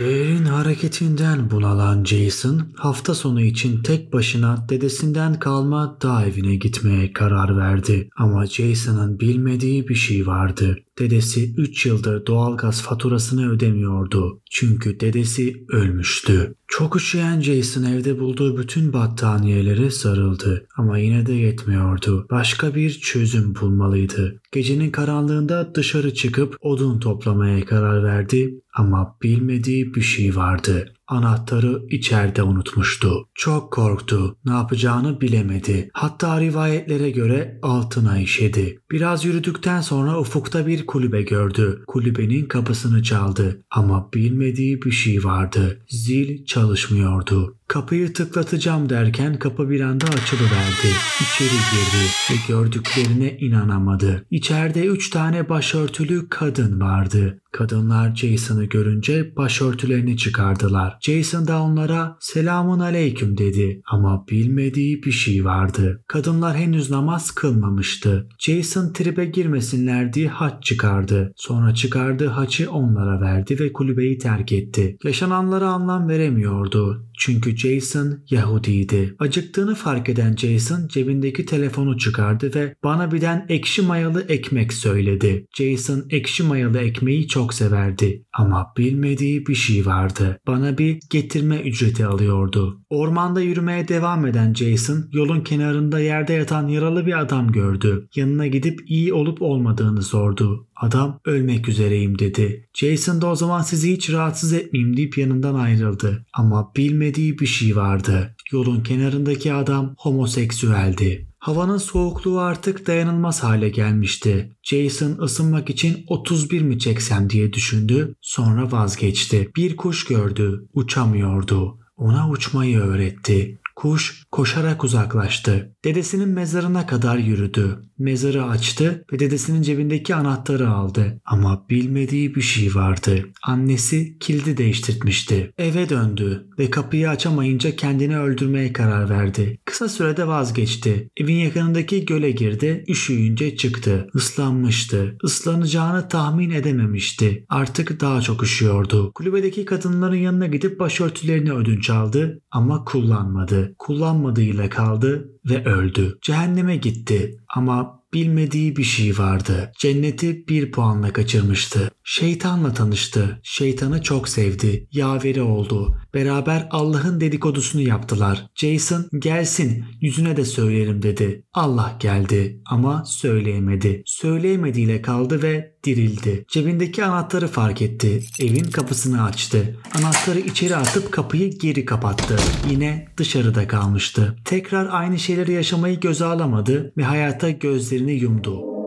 Şehrin hareketinden bunalan Jason hafta sonu için tek başına dedesinden kalma dağ evine gitmeye karar verdi. Ama Jason'ın bilmediği bir şey vardı. Dedesi 3 yıldır doğalgaz faturasını ödemiyordu. Çünkü dedesi ölmüştü. Çok üşüyen Jason evde bulduğu bütün battaniyelere sarıldı ama yine de yetmiyordu. Başka bir çözüm bulmalıydı. Gecenin karanlığında dışarı çıkıp odun toplamaya karar verdi ama bilmediği bir şey vardı. Anahtarı içeride unutmuştu. Çok korktu. Ne yapacağını bilemedi. Hatta rivayetlere göre altına işedi. Biraz yürüdükten sonra ufukta bir kulübe gördü. Kulübenin kapısını çaldı ama bilmediği bir şey vardı. Zil çalışmıyordu. Kapıyı tıklatacağım derken kapı bir anda açılıverdi. İçeri girdi ve gördüklerine inanamadı. İçeride üç tane başörtülü kadın vardı. Kadınlar Jason'ı görünce başörtülerini çıkardılar. Jason da onlara selamun aleyküm dedi ama bilmediği bir şey vardı. Kadınlar henüz namaz kılmamıştı. Jason tribe girmesinler diye haç çıkardı. Sonra çıkardığı haçı onlara verdi ve kulübeyi terk etti. Yaşananlara anlam veremiyordu. Çünkü Jason Yahudiydi. Acıktığını fark eden Jason cebindeki telefonu çıkardı ve bana birden ekşi mayalı ekmek söyledi. Jason ekşi mayalı ekmeği çok severdi ama bilmediği bir şey vardı. Bana bir getirme ücreti alıyordu. Ormanda yürümeye devam eden Jason yolun kenarında yerde yatan yaralı bir adam gördü. Yanına gidip iyi olup olmadığını sordu. Adam ölmek üzereyim dedi. Jason da o zaman sizi hiç rahatsız etmeyeyim deyip yanından ayrıldı. Ama bilmediği bir şey vardı. Yolun kenarındaki adam homoseksüeldi. Havanın soğukluğu artık dayanılmaz hale gelmişti. Jason ısınmak için 31 mi çeksem diye düşündü, sonra vazgeçti. Bir kuş gördü, uçamıyordu. Ona uçmayı öğretti. Kuş koşarak uzaklaştı. Dedesinin mezarına kadar yürüdü. Mezarı açtı ve dedesinin cebindeki anahtarı aldı. Ama bilmediği bir şey vardı. Annesi kilidi değiştirtmişti. Eve döndü ve kapıyı açamayınca kendini öldürmeye karar verdi. Kısa sürede vazgeçti. Evin yakınındaki göle girdi, üşüyünce çıktı. Islanmıştı. Islanacağını tahmin edememişti. Artık daha çok üşüyordu. Kulübedeki kadınların yanına gidip başörtülerini ödünç aldı ama kullanmadı. Kullanmadığıyla kaldı ve öldü. Cehenneme gitti ama bilmediği bir şey vardı. Cenneti bir puanla kaçırmıştı. Şeytanla tanıştı. Şeytanı çok sevdi. Yaveri oldu. Beraber Allah'ın dedikodusunu yaptılar. Jason gelsin yüzüne de söylerim dedi. Allah geldi ama söyleyemedi. Söyleyemediğiyle kaldı ve dirildi. Cebindeki anahtarı fark etti. Evin kapısını açtı. Anahtarı içeri atıp kapıyı geri kapattı. Yine dışarıda kalmıştı. Tekrar aynı şeyleri yaşamayı göze alamadı ve hayata gözlerini yumdu.